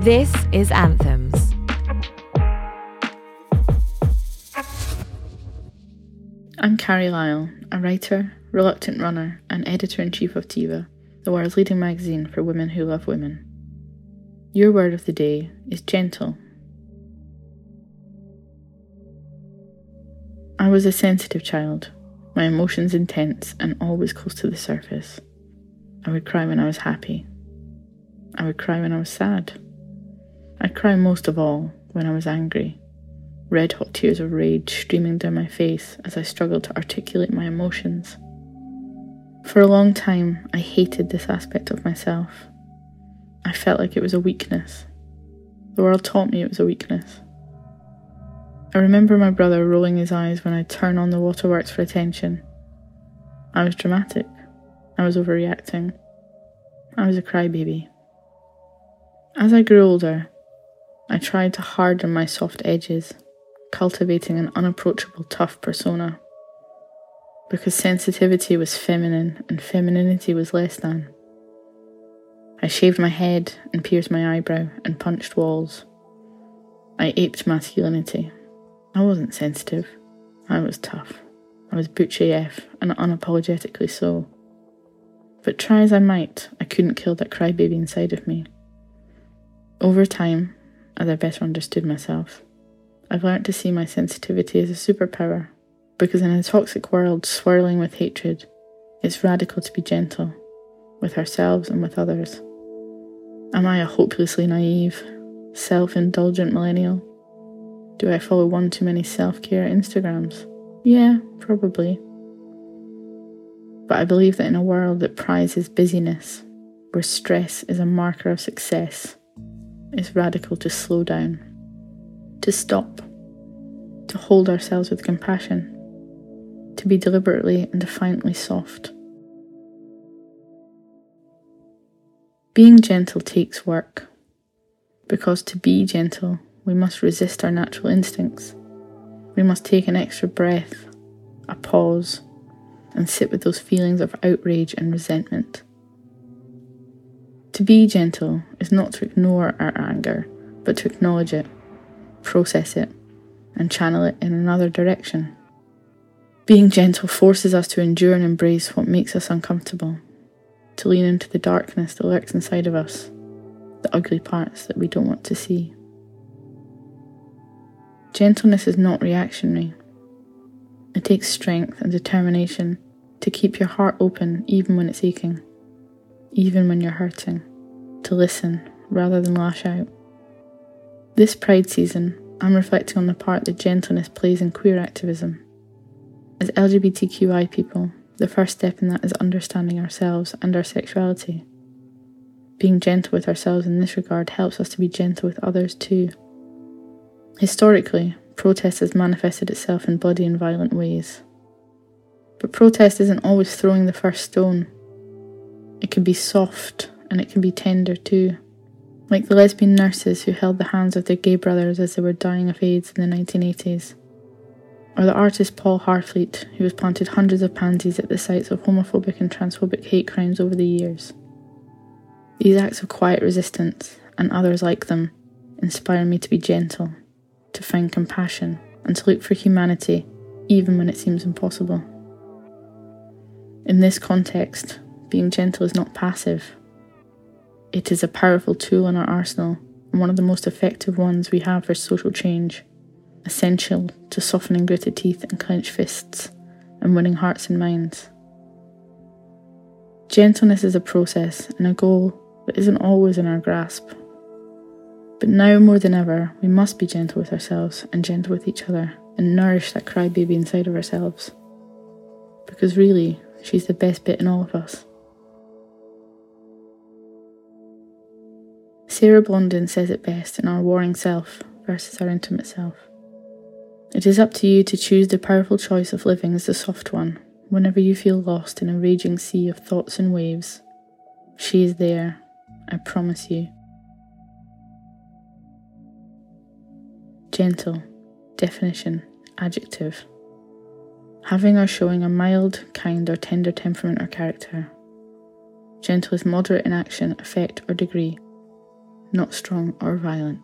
This is Anthems. I'm Carrie Lyell, a writer, reluctant runner, and editor in chief of DIVA, the world's leading magazine for women who love women. Your word of the day is gentle. I was a sensitive child, my emotions intense and always close to the surface. I would cry when I was happy. I would cry when I was sad. I'd cry most of all when I was angry, red hot tears of rage streaming down my face as I struggled to articulate my emotions. For a long time, I hated this aspect of myself. I felt like it was a weakness. The world taught me it was a weakness. I remember my brother rolling his eyes when I'd turn on the waterworks for attention. I was dramatic. I was overreacting. I was a crybaby. As I grew older, I tried to harden my soft edges, cultivating an unapproachable tough persona. Because sensitivity was feminine and femininity was less than. I shaved my head and pierced my eyebrow and punched walls. I aped masculinity. I wasn't sensitive. I was tough. I was butch AF and unapologetically so. But try as I might, I couldn't kill that crybaby inside of me. Over time, as I better understood myself, I've learnt to see my sensitivity as a superpower, because in a toxic world swirling with hatred, it's radical to be gentle, with ourselves and with others. Am I a hopelessly naive, self indulgent millennial? Do I follow one too many self care Instagrams? Yeah, probably. But I believe that in a world that prizes busyness, where stress is a marker of success, it's radical to slow down, to stop, to hold ourselves with compassion, to be deliberately and defiantly soft. Being gentle takes work, because to be gentle we must resist our natural instincts. We must take an extra breath, a pause, and sit with those feelings of outrage and resentment. To be gentle is not to ignore our anger, but to acknowledge it, process it, and channel it in another direction. Being gentle forces us to endure and embrace what makes us uncomfortable, to lean into the darkness that lurks inside of us, the ugly parts that we don't want to see. Gentleness is not reactionary. It takes strength and determination to keep your heart open even when it's aching, even when you're hurting, to listen rather than lash out. This Pride season, I'm reflecting on the part that gentleness plays in queer activism. As LGBTQI people, the first step in that is understanding ourselves and our sexuality. Being gentle with ourselves in this regard helps us to be gentle with others too. Historically, protest has manifested itself in bloody and violent ways. But protest isn't always throwing the first stone. It can be soft and it can be tender too. Like the lesbian nurses who held the hands of their gay brothers as they were dying of AIDS in the 1980s. Or the artist Paul Harfleet, who has planted hundreds of pansies at the sites of homophobic and transphobic hate crimes over the years. These acts of quiet resistance, and others like them, inspire me to be gentle to find compassion, and to look for humanity even when it seems impossible. In this context, being gentle is not passive. It is a powerful tool in our arsenal and one of the most effective ones we have for social change, essential to softening gritted teeth and clenched fists and winning hearts and minds. Gentleness is a process and a goal that isn't always in our grasp. But now more than ever, we must be gentle with ourselves and gentle with each other and nourish that crybaby inside of ourselves. Because really, she's the best bit in all of us. Sarah Blondin says it best in Our Warring Self versus Our Intimate Self. It is up to you to choose the powerful choice of living as the soft one whenever you feel lost in a raging sea of thoughts and waves. She is there, I promise you. Gentle. Definition. Adjective. Having or showing a mild, kind, or tender temperament or character. Gentle is moderate in action, effect, or degree, not strong or violent.